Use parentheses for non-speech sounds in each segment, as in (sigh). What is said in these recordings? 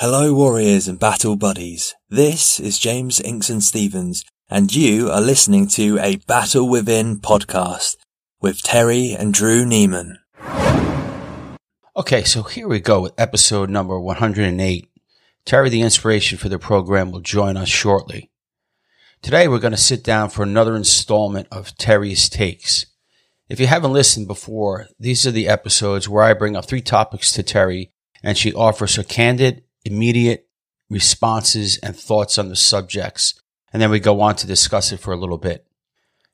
Hello, warriors and battle buddies. This is James Inkson Stevens, and you are listening to a Battle Within podcast with Terry and Drew Neiman. Okay, so here we go with episode number 108. Terry, the inspiration for the program, will join us shortly. Today, we're going to sit down for another installment of Terry's Takes. If you haven't listened before, these are the episodes where I bring up three topics to Terry and she offers her candid immediate responses and thoughts on the subjects, and then we go on to discuss it for a little bit.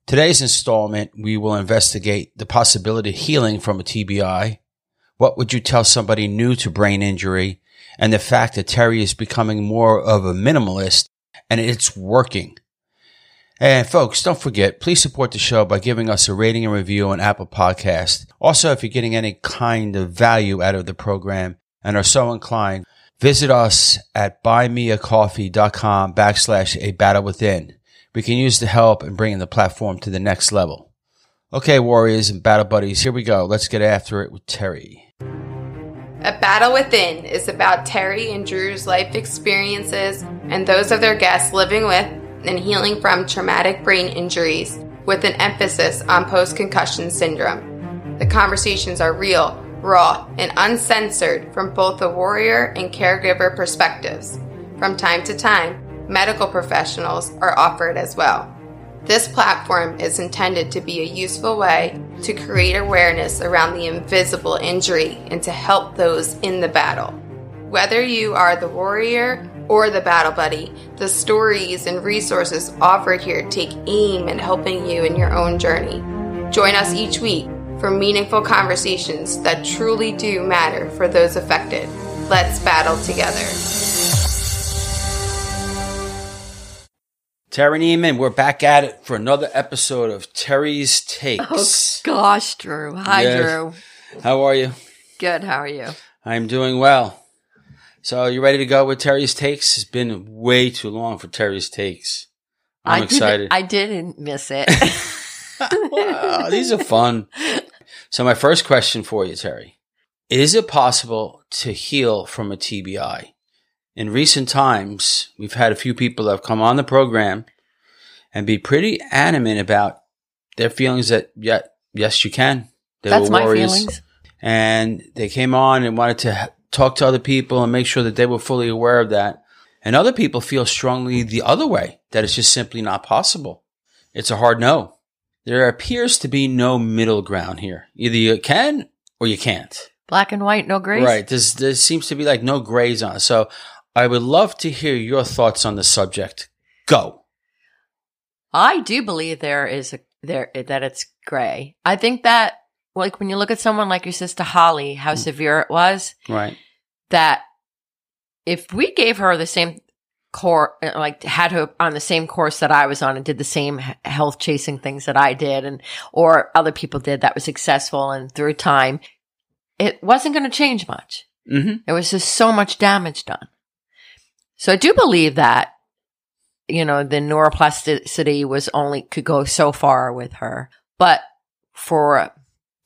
Today's installment, we will investigate the possibility of healing from a TBI. What would you tell somebody new to brain injury? And the fact that Terry is becoming more of a minimalist and it's working. And folks, don't forget, please support the show by giving us a rating and review on Apple Podcast. Also, if you're getting any kind of value out of the program and are so inclined, Visit us at buymeacoffee.com backslash a battle within. We can use the help in bringing the platform to the next level. Okay, warriors and battle buddies, here we go. Let's get after it with Terry. A Battle Within is about Terry and Drew's life experiences and those of their guests living with and healing from traumatic brain injuries with an emphasis on post concussion syndrome. The conversations are real raw, and uncensored from both the warrior and caregiver perspectives. From time to time, medical professionals are offered as well. This platform is intended to be a useful way to create awareness around the invisible injury and to help those in the battle. Whether you are the warrior or the battle buddy, the stories and resources offered here take aim at helping you in your own journey. Join us each week for meaningful conversations that truly do matter for those affected. Let's battle together. Terry Neiman, we're back at it for another episode of Terry's Takes. Oh gosh, Drew. Hi, Yes. Drew. How are you? Good. How are you? I'm doing well. So, you ready to go with Terry's Takes? It's been way too long for Terry's Takes. I'm I excited. Didn't, I didn't miss it. (laughs) wow, these are fun. (laughs) So, my first question for you, Terry Is it possible to heal from a TBI? In recent times, we've had a few people that have come on the program and be pretty adamant about their feelings that, yeah, yes, you can. They That's were my feelings. And they came on and wanted to talk to other people and make sure that they were fully aware of that. And other people feel strongly the other way, that it's just simply not possible. It's a hard no. There appears to be no middle ground here. Either you can or you can't. Black and white, no gray. Right. There's, there seems to be like no grays on it. So I would love to hear your thoughts on the subject. Go. I do believe there is a there that it's gray. I think that like when you look at someone like your sister Holly, how Mm. severe it was, Right. that if we gave her the same core, like had her on the same course that I was on and did the same health chasing things that I did and, or other people did that was successful and through time, it wasn't going to change much. Mm-hmm. There was just so much damage done. So I do believe that, you know, the neuroplasticity was only could go so far with her. But for,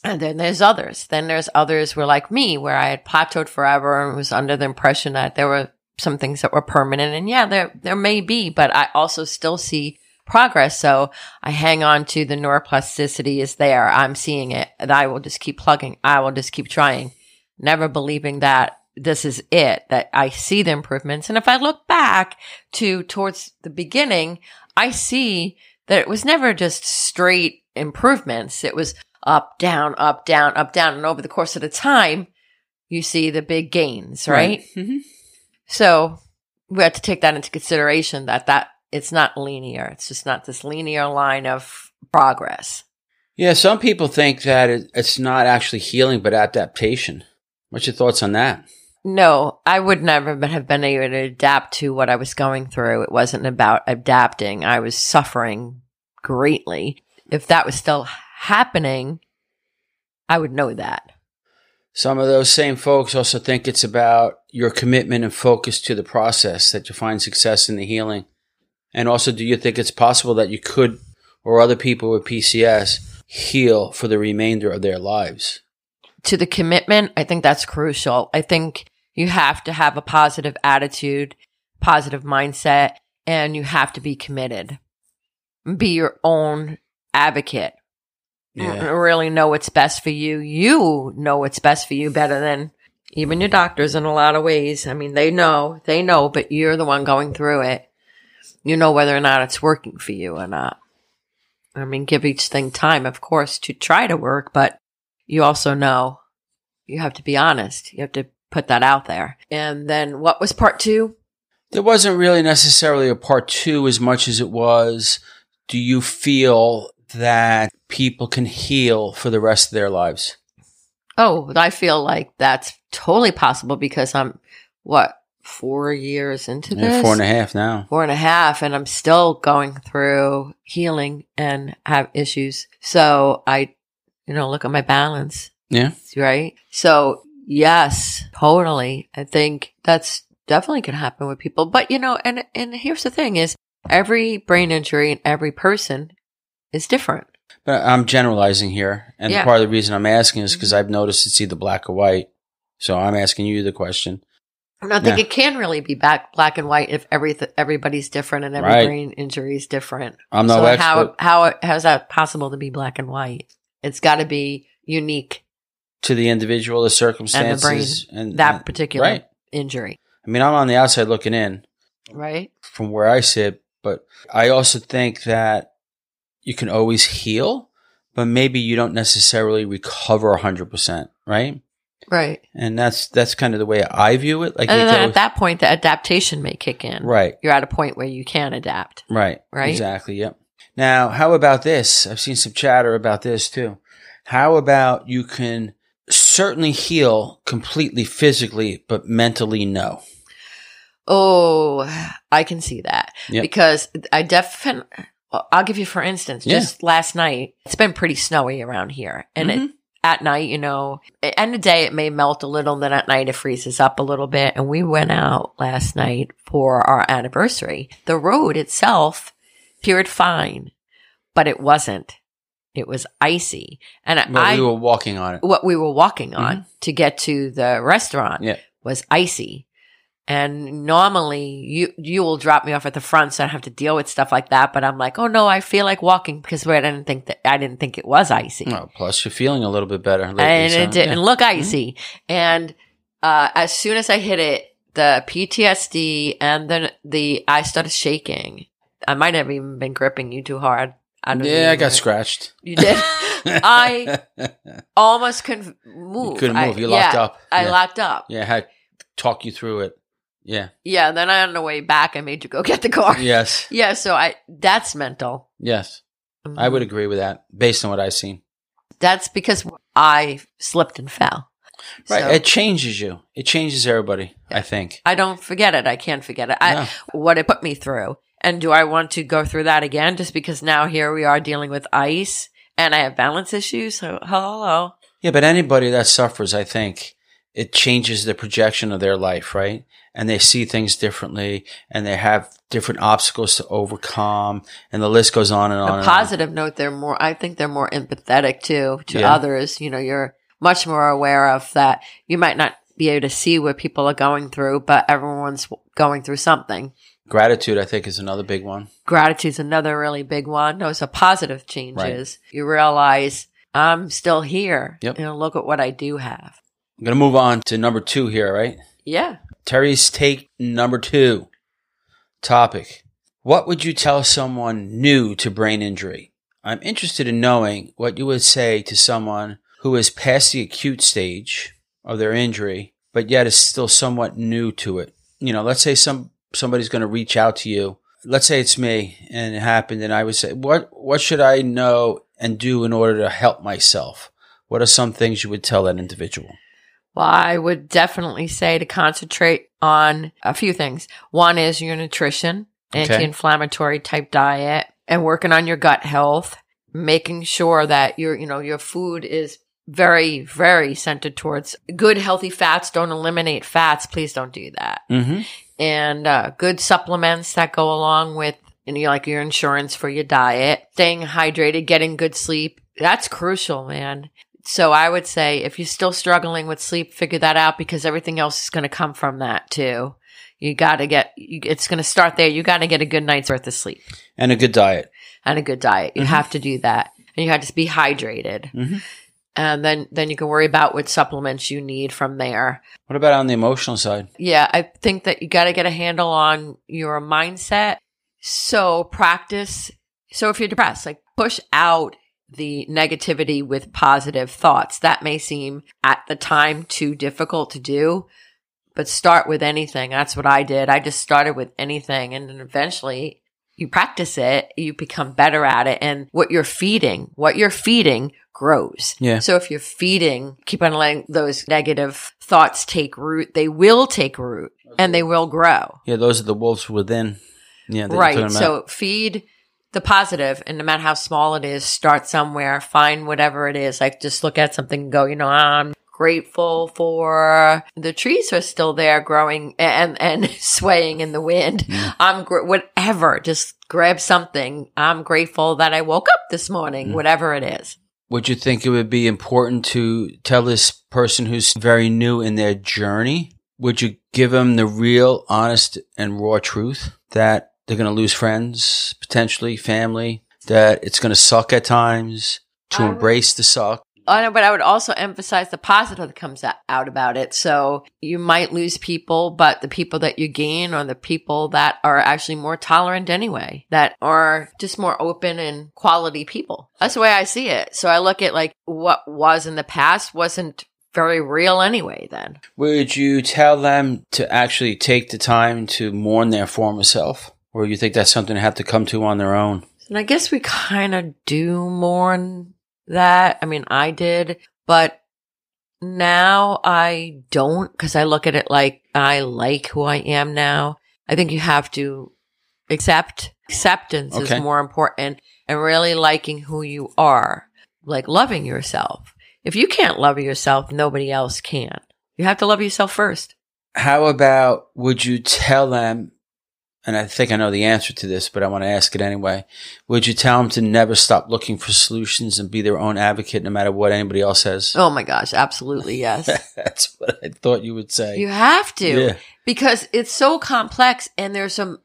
and then there's others. Then there's others were like me, where I had plateaued forever and was under the impression that there were some things that were permanent. And yeah, there, there may be, but I also still see progress. So I hang on to the neuroplasticity is there. I'm seeing it and I will just keep plugging. I will just keep trying never believing that this is it, that I see the improvements. And if I look back to towards the beginning, I see that it was never just straight improvements. It was up, down, up, down, up, down. And over the course of the time, you see the big gains, right? Mm-hmm. So we have to take that into consideration that that it's not linear. It's just not this linear line of progress. Yeah. Some people think that it's not actually healing, but adaptation. What's your thoughts on that? No, I would never have been able to adapt to what I was going through. It wasn't about adapting. I was suffering greatly. If that was still happening, I would know that. Some of those same folks also think it's about your commitment and focus to the process that you find success in the healing. And also, do you think it's possible that you could, or other people with PCS, heal for the remainder of their lives? To the commitment, I think that's crucial. I think You have to have a positive attitude, positive mindset, and you have to be committed. Be your own advocate. Yeah. Really know what's best for you. You know what's best for you better than even your doctors in a lot of ways. I mean, they know, they know, but you're the one going through it. You know whether or not it's working for you or not. I mean, give each thing time, of course, to try to work, but you also know you have to be honest. You have to put that out there. And then what was part two? There wasn't really necessarily a part two as much as it was. Do you feel that people can heal for the rest of their lives? Oh, I feel like that's totally possible because I'm what four years into this, four and a half now. four and a half, and I'm still going through healing and have issues. So I, you know, look at my balance, Yeah. right? So yes, totally. I think that's definitely can happen with people. But you know, and and here's the thing: is every brain injury and every person is different. But I'm generalizing here. And Yeah. part of the reason I'm asking is because mm-hmm. I've noticed it's either black or white. So I'm asking you the question. I don't think Yeah. it can really be back black and white if every everybody's different and every Right. brain injury is different. I'm no so expert. how how how is that possible to be black and white? It's got to be unique to the individual, the circumstances, and that and- particular Right. injury, I mean, I'm on the outside looking in right? from where I sit, but I also think that you can always heal, but maybe you don't necessarily recover 100%, right? Right. And that's that's kind of the way I view it. Like And then at that point, the adaptation may kick in. right, You're at a point where you can adapt. right, Right? exactly. Yep. Now, how about this? I've seen some chatter about this too. How about you can certainly heal completely physically, but mentally no? Oh, I can see that Yep. because I definitely. I'll give you for instance. Yeah. Just last night, it's been pretty snowy around here, and it, Mhm. At night, you know, end of day it may melt a little, then at night it freezes up a little bit. And we went out last night for our anniversary. The road itself appeared fine, but it wasn't. It was icy, and Well, I we were walking on it. what we were walking on mm-hmm. to get to the restaurant Yeah. was icy. And normally you you will drop me off at the front so I don't have to deal with stuff like that. But I'm like, oh no, I feel like walking because I didn't think that I didn't think it was icy. Oh, plus, you're feeling a little bit better. Lately, and so, it didn't yeah. Mm-hmm. look icy. And uh, as soon as I hit it, the PTSD and then the I started shaking. I might have even been gripping you too hard. I don't Yeah, I got scratched. You did. (laughs) I almost couldn't move. You couldn't move. You locked yeah, up. I yeah. locked up. Yeah, I had to talk you through it. Yeah. Yeah. Then on the way back, I made you go get the car. (laughs) Yes. Yeah. So I that's mental. Yes. I mm-hmm. would agree with that based on what I've seen. That's because I slipped and fell. Right. So It changes you. It changes everybody, I think. I don't forget it. I can't forget it. I, No. What it put me through. And do I want to go through that again just because now here we are dealing with ice and I have balance issues? So hello. Yeah, but anybody that suffers, I think it changes the projection of their life, right? And they see things differently and they have different obstacles to overcome and the list goes on and on. a and on. positive note, they're more, I think they're more empathetic too, to Yeah. others. You know, you're much more aware of that. You might not be able to see what people are going through, but everyone's going through something. Gratitude, I think, is another big one. Gratitude's another really big one. Those are positive changes. You realize I'm still here. Yep. You know, look at what I do have. I'm going to move on to number two here, right? Yeah. Terry's take number two topic. What would you tell someone new to brain injury? I'm interested in knowing what you would say to someone who is past the acute stage of their injury, but yet is still somewhat new to it. You know, let's say some somebody's going to reach out to you. Let's say it's me and it happened and I would say, what, what should I know and do in order to help myself? What are some things you would tell that individual? Well, I would definitely say to concentrate on a few things. One is your nutrition, Okay. anti-inflammatory type diet, and working on your gut health, making sure that your, you know, your food is very, very centered towards good, healthy fats. Don't eliminate fats. Please don't do that. Mm-hmm. And uh, good supplements that go along with, you know, like your insurance for your diet, staying hydrated, getting good sleep. That's crucial, man. So I would say if you're still struggling with sleep, figure that out because everything else is going to come from that too. You got to get, it's going to start there. You got to get a good night's worth of sleep And a good diet. and a good diet. You have to do that. And you have to be hydrated. Mhm. And then, then you can worry about what supplements you need from there. What about on the emotional side? Yeah, I think that you got to get a handle on your mindset. So practice. So if you're depressed, like push out the negativity with positive thoughts. That may seem at the time too difficult to do, but start with anything. That's what I did. I just started with anything and then eventually you practice it, you become better at it. And what you're feeding, what you're feeding grows. Yeah. So if you're feeding, keep on letting those negative thoughts take root, they will take root and they will grow. Yeah, those are the wolves within. Yeah, Right. So feed the positive and no matter how small it is, start somewhere, find whatever it is. Like just look at something and go, you know, I'm grateful for the trees are still there growing and, and (laughs) swaying in the wind. Mm. I'm gr- whatever, just grab something. I'm grateful that I woke up this morning, mm. whatever it is. would you think it would be important to tell this person who's very new in their journey? Would you give them the real, honest, and raw truth that they're going to lose friends, potentially family, that it's going to suck at times, to embrace the suck? I know, but I would also emphasize the positive that comes out- out about it. So you might lose people, but the people that you gain are the people that are actually more tolerant anyway, that are just more open and quality people. That's the way I see it. So I look at like what was in the past wasn't very real anyway then. Would you tell them to actually take the time to mourn their former self? Or you think that's something they have to come to on their own? And I guess we kind of do mourn that. I mean, I did, but now I don't because I look at it like I like who I am now. I think you have to accept acceptance Okay. is more important and really liking who you are, like loving yourself. If you can't love yourself, nobody else can. You have to love yourself first. How about would you tell them, and I think I know the answer to this, but I want to ask it anyway. Would you tell them to never stop looking for solutions and be their own advocate no matter what anybody else says? Oh my gosh, absolutely (laughs) yes. That's what I thought you would say. You have to Yeah. because it's so complex and there's some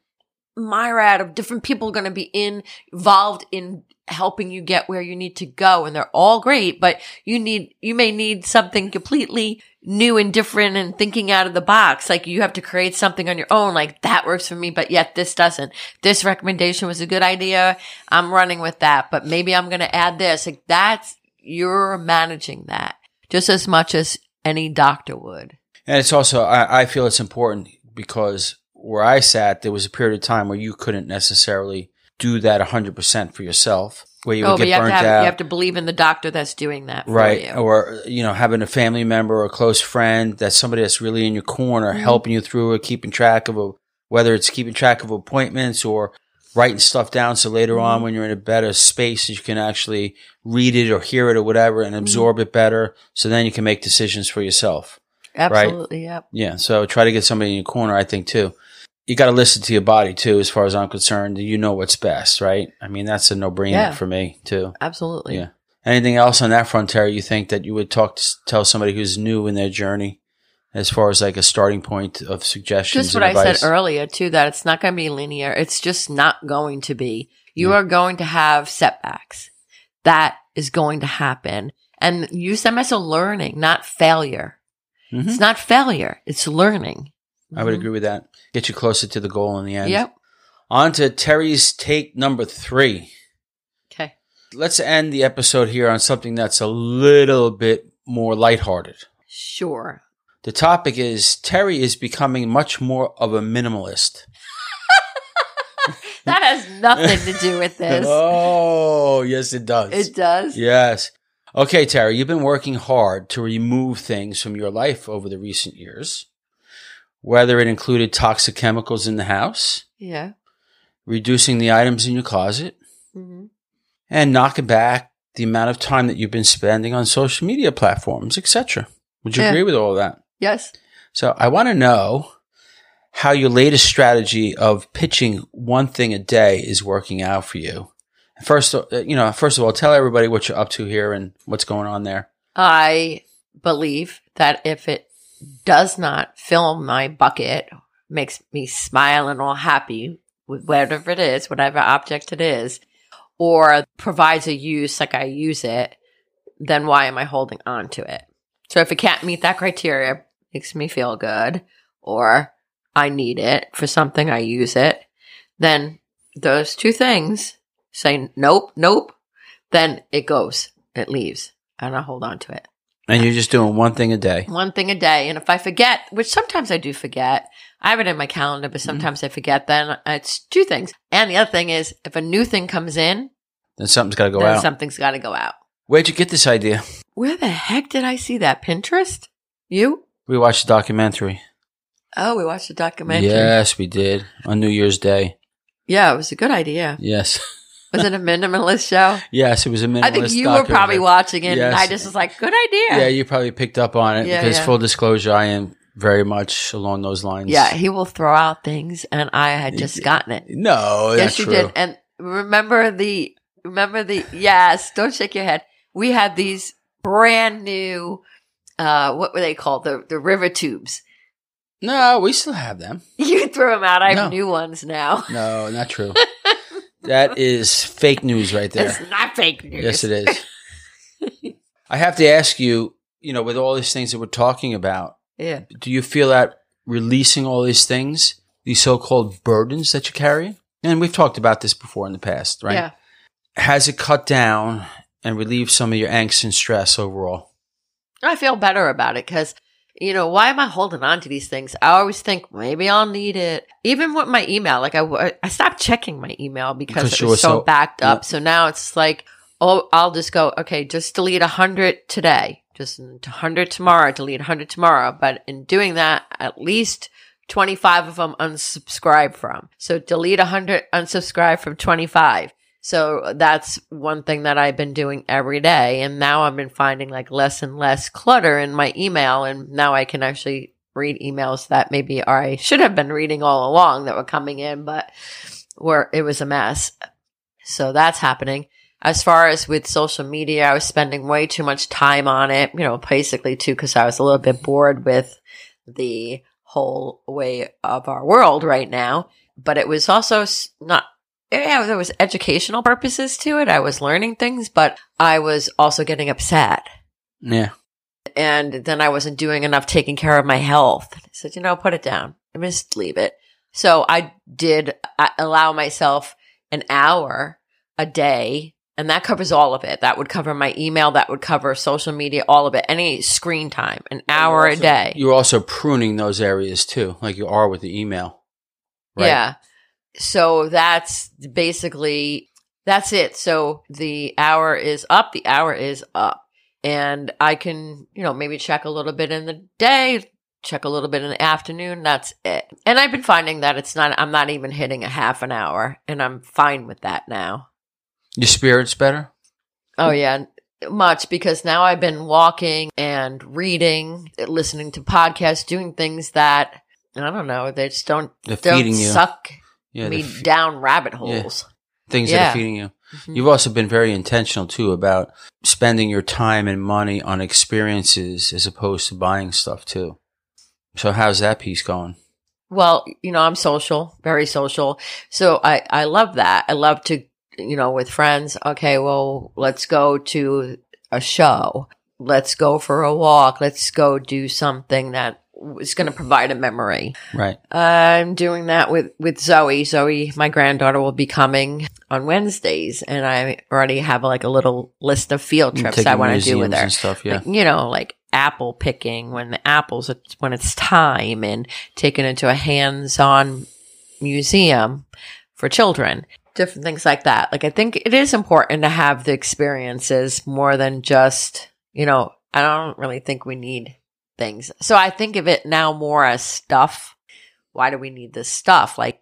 myriad of different people going to be in, involved in helping you get where you need to go. And they're all great, but you need, you may need something completely new and different and thinking out of the box. Like you have to create something on your own. Like that works for me, but yet this doesn't. This recommendation was a good idea. I'm running with that, but maybe I'm going to add this. Like that's, you're managing that just as much as any doctor would. And it's also, I, I feel it's important because where I sat, there was a period of time where you couldn't necessarily do that 100% for yourself, where you would oh, get you have, burnt to have, out. you have to believe in the doctor that's doing that for right. you. Or, you know, having a family member or a close friend that's somebody that's really in your corner, Mm-hmm. helping you through it, keeping track of a, whether it's keeping track of appointments or writing stuff down. So later Mm-hmm. on, when you're in a better space, you can actually read it or hear it or whatever Mm-hmm. and absorb it better. So then you can make decisions for yourself. Absolutely, yep. Yeah. So try to get somebody in your corner, I think, too. You got to listen to your body, too, as far as I'm concerned. You know what's best, right? I mean, that's a no brainer Yeah. for me, too. Absolutely. Yeah. Anything else on that front, Terry, you think that you would talk to, tell somebody who's new in their journey as far as like a starting point of suggestions? Just what I said earlier, too, that it's not going to be linear. It's just not going to be. You are going to have setbacks. That is going to happen. And use them as a learning, not failure. Mhm. It's not failure. It's learning. I would Mhm. agree with that. Get you closer to the goal in the end. Yep. On to Terry's take number three. Okay. Let's end the episode here on something that's a little bit more lighthearted. Sure. The topic is Terry is becoming much more of a minimalist. (laughs) That has nothing to do with (laughs) this. Oh, yes, it does. It does. Yes. Okay, Terry, you've been working hard to remove things from your life over the recent years, whether it included toxic chemicals in the house, Yeah. reducing the items in your closet, hmm and knocking back the amount of time that you've been spending on social media platforms, etc. Would you Yeah. agree with all of that? Yes. So I want to know how your latest strategy of pitching one thing a day is working out for you. First, uh, you know, first of all, tell everybody what you're up to here and what's going on there. I believe that if it does not fill my bucket, makes me smile and all happy with whatever it is, whatever object it is, or provides a use like I use it, then why am I holding on to it? So if it can't meet that criteria, makes me feel good, or I need it for something, I use it, then those two things say nope, nope, then it goes, it leaves, and I hold on to it. And you're just doing one thing a day. One thing a day. And if I forget, which sometimes I do forget, I have it in my calendar, but mm-hmm. sometimes I forget, then it's two things. And the other thing is, if a new thing comes in, Then something's got to go then out. something's got to go out. Where'd you get this idea? Where the heck did I see that? Pinterest? You? We watched a documentary. Oh, we watched a documentary. Yes, we did on New Year's Day. Yeah, it was a good idea. Yes, (laughs) Was it a minimalist show? yes, it was a minimalist. I think you were probably watching it, and I just was like, good idea. Yeah, you probably picked up on it Yeah, because yeah. full disclosure, I am very much along those lines. Yeah, he will throw out things, and I had just gotten it. No, yes, you true. did. And remember the remember the yes. Don't shake your head. We had these brand new. Uh, what were they called? The the river tubes. No, we still have them. (laughs) You threw them out. I have No. new ones now. No, not true. (laughs) that is fake news right there. It's not fake news. Yes, it is. (laughs) I have to ask you, you know, with all these things that we're talking about, Yeah. do you feel that releasing all these things, these so-called burdens that you carry, and we've talked about this before in the past, right? Yeah. Has it cut down and relieved some of your angst and stress overall? I feel better about it because, you know, why am I holding on to these things? I always think maybe I'll need it. Even with my email, like I, I stopped checking my email because, Because it was so, so- backed up. yeah. So now it's like, oh, I'll just go, okay, just delete a hundred today, just a hundred tomorrow, delete a hundred tomorrow. But in doing that, at least 25 of them unsubscribe from. So delete a hundred, unsubscribe from 25. So that's one thing that I've been doing every day. And now I've been finding like less and less clutter in my email. And now I can actually read emails that maybe I should have been reading all along that were coming in, but where it was a mess. So that's happening. As far as with social media, I was spending way too much time on it, you know, basically too, because I was a little bit bored with the whole way of our world right now. But it was also not, yeah, there was educational purposes to it. I was learning things, but I was also getting upset. Yeah. And then I wasn't doing enough taking care of my health. I said, you know, put it down. I just leave it. So I did allow myself an hour a day and that covers all of it. That would cover my email. That would cover social media, all of it. Any screen time, an hour a day. You're also pruning those areas too, like you are with the email. Right? Yeah. So that's basically, that's it. So the hour is up. The hour is up. And I can, you know, maybe check a little bit in the day, check a little bit in the afternoon. That's it. And I've been finding that it's not, I'm not even hitting a half an hour and I'm fine with that now. Your spirit's better? Oh yeah, much because now I've been walking and reading, listening to podcasts, doing things that I don't know. They just don't They're don't feeding you. suck Yeah, me the f- down rabbit holes. things that are feeding you. Mhm. You've also been very intentional too about spending your time and money on experiences as opposed to buying stuff too. So how's that piece going? Well, you know, I'm social, very social. So I, I love that. I love to, you know, with friends. Okay. Well, let's go to a show. Let's go for a walk. Let's go do something that is going to provide a memory. Right. I'm doing that with, with Zoe. Zoe, my granddaughter will be coming on Wednesdays and I already have like a little list of field trips I want to do with her. and stuff. Yeah. Like, you know, like apple picking when the apples, it's when it's time and taken into a hands-on museum for children. Different things like that. Like I think it is important to have the experiences more than just, you know, I don't really think we need things. So I think of it now more as stuff. Why do we need this stuff? Like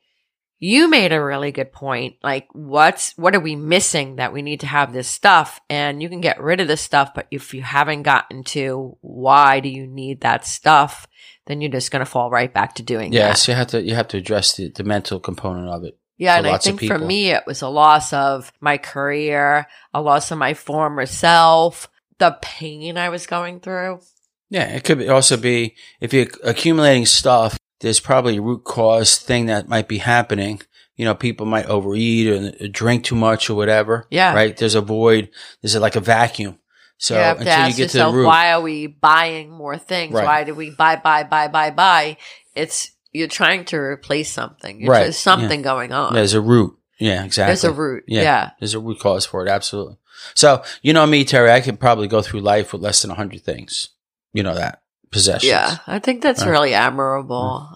you made a really good point. Like what's, what are we missing that we need to have this stuff? And you can get rid of this stuff, but if you haven't gotten to why do you need that stuff, then you're just going to fall right back to doing. Yes, you have to you have to address the, the mental component of it. Yeah, and I think for me, it was a loss of my career, a loss of my former self, the pain I was going through. Yeah, it could also be if you're accumulating stuff, there's probably a root cause thing that might be happening. You know, people might overeat or drink too much or whatever. Yeah. Right? There's a void. There's like a vacuum. So you have to until you get to the yourself, root. why are we buying more things? Right. Why do we buy, buy, buy, buy, buy? It's you're trying to replace something. Right. There's something going on. There's a root. Yeah, exactly. There's a root. Yeah. Yeah. There's a root cause for it. Absolutely. So, you know me, Terry, I could probably go through life with less than 100 things. You know that. Possessions. Yeah. I think that's Right. really admirable.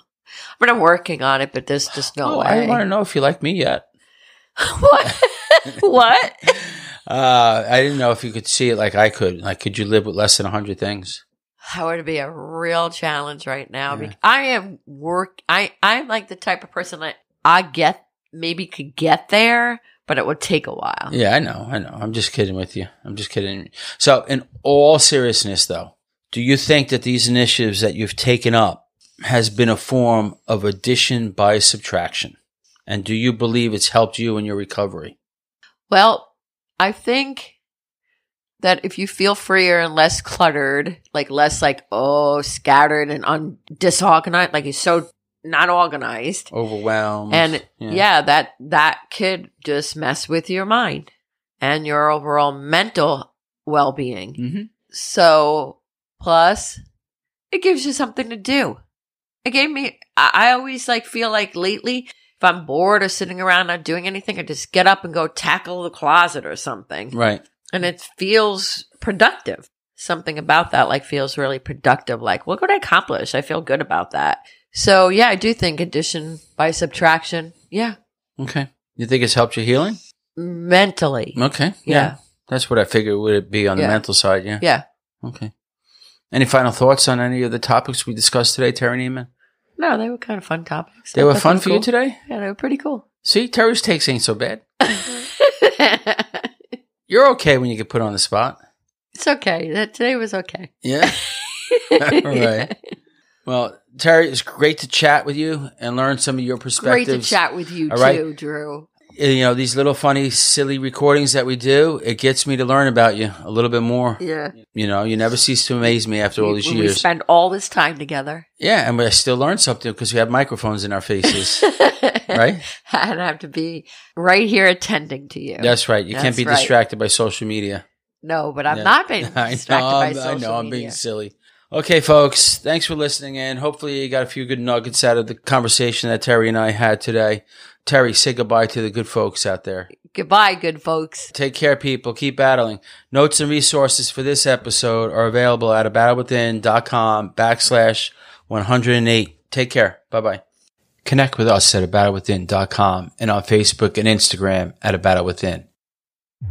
I mean, I'm working on it, but there's just no oh, way. I want to know if you like me yet. (laughs) what? (laughs) what? (laughs) Uh, I didn't know if you could see it like I could. Like, could you live with less than 100 things? That would be a real challenge right now. Yeah. because I am work. I I'm like the type of person that I get maybe could get there, but it would take a while. Yeah, I know. I know. I'm just kidding with you. I'm just kidding. So, in all seriousness, though, do you think that these initiatives that you've taken up has been a form of addition by subtraction? And do you believe it's helped you in your recovery? Well, I think that if you feel freer and less cluttered, like less like oh scattered and un- disorganized, like you're so not organized, Overwhelmed. and yeah. that that could just mess with your mind and your overall mental well-being. hmm So plus, it gives you something to do. It gave me. I, always like feel like lately. If I'm bored or sitting around not doing anything, I just get up and go tackle the closet or something Right. and it feels productive. Something about that like feels really productive. Like, look what I accomplished. I feel good about that. So yeah, I do think addition by subtraction. Yeah, Okay. You think it's helped your healing? mentally. Okay. Yeah, That's what I figured would it be on the mental side. Yeah. yeah. Okay. Any final thoughts on any of the topics we discussed today, Terry Neiman? No, they were kind of fun topics. They I were fun for you today? Yeah, they were pretty cool. See, Terry's takes ain't so bad. (laughs) You're okay when you get put on the spot. it's okay. That today was okay. Yeah. (laughs) right. Well, Terry, it's great to chat with you and learn some of your perspectives. Great to chat with you All right. too, Drew. You know, these little funny, silly recordings that we do, it gets me to learn about you a little bit more. Yeah. You know, you never cease to amaze me after all these when we years. spend all this time together. yeah, and I still learn something because we have microphones in our faces, (laughs) right? and I have to be right here attending to you. That's right. You can't be right. distracted by social media. No, but I'm Yeah. not being (laughs) I distracted know, by I'm, social I know, I'm media. being silly. Okay, folks, thanks for listening in. Hopefully, you got a few good nuggets out of the conversation that Terry and I had today. Terry, say goodbye to the good folks out there. Goodbye, good folks. Take care, people. Keep battling. Notes and resources for this episode are available at abattlewithin.com backslash 108. Take care. Bye bye. Connect with us at abattlewithin.com and on Facebook and Instagram at abattlewithin.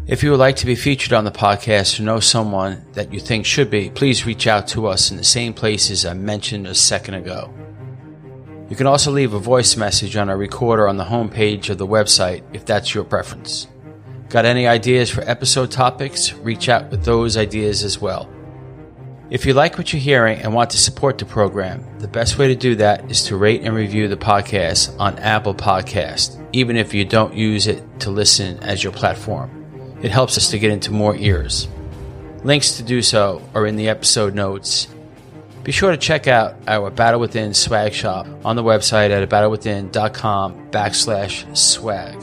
If you would like to be featured on the podcast or know someone that you think should be, please reach out to us in the same places I mentioned a second ago. You can also leave a voice message on our recorder on the homepage of the website if that's your preference. Got any ideas for episode topics? Reach out with those ideas as well. If you like what you're hearing and want to support the program, the best way to do that is to rate and review the podcast on Apple Podcast, even if you don't use it to listen as your platform. It helps us to get into more ears. Links to do so are in the episode notes. Be sure to check out our Battle Within swag shop on the website at battlewithin.com backslash swag.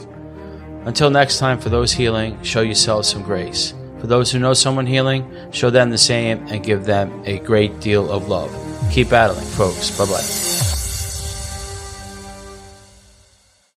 Until next time, for those healing, show yourselves some grace. For those who know someone healing, show them the same and give them a great deal of love. Keep battling, folks. Bye bye.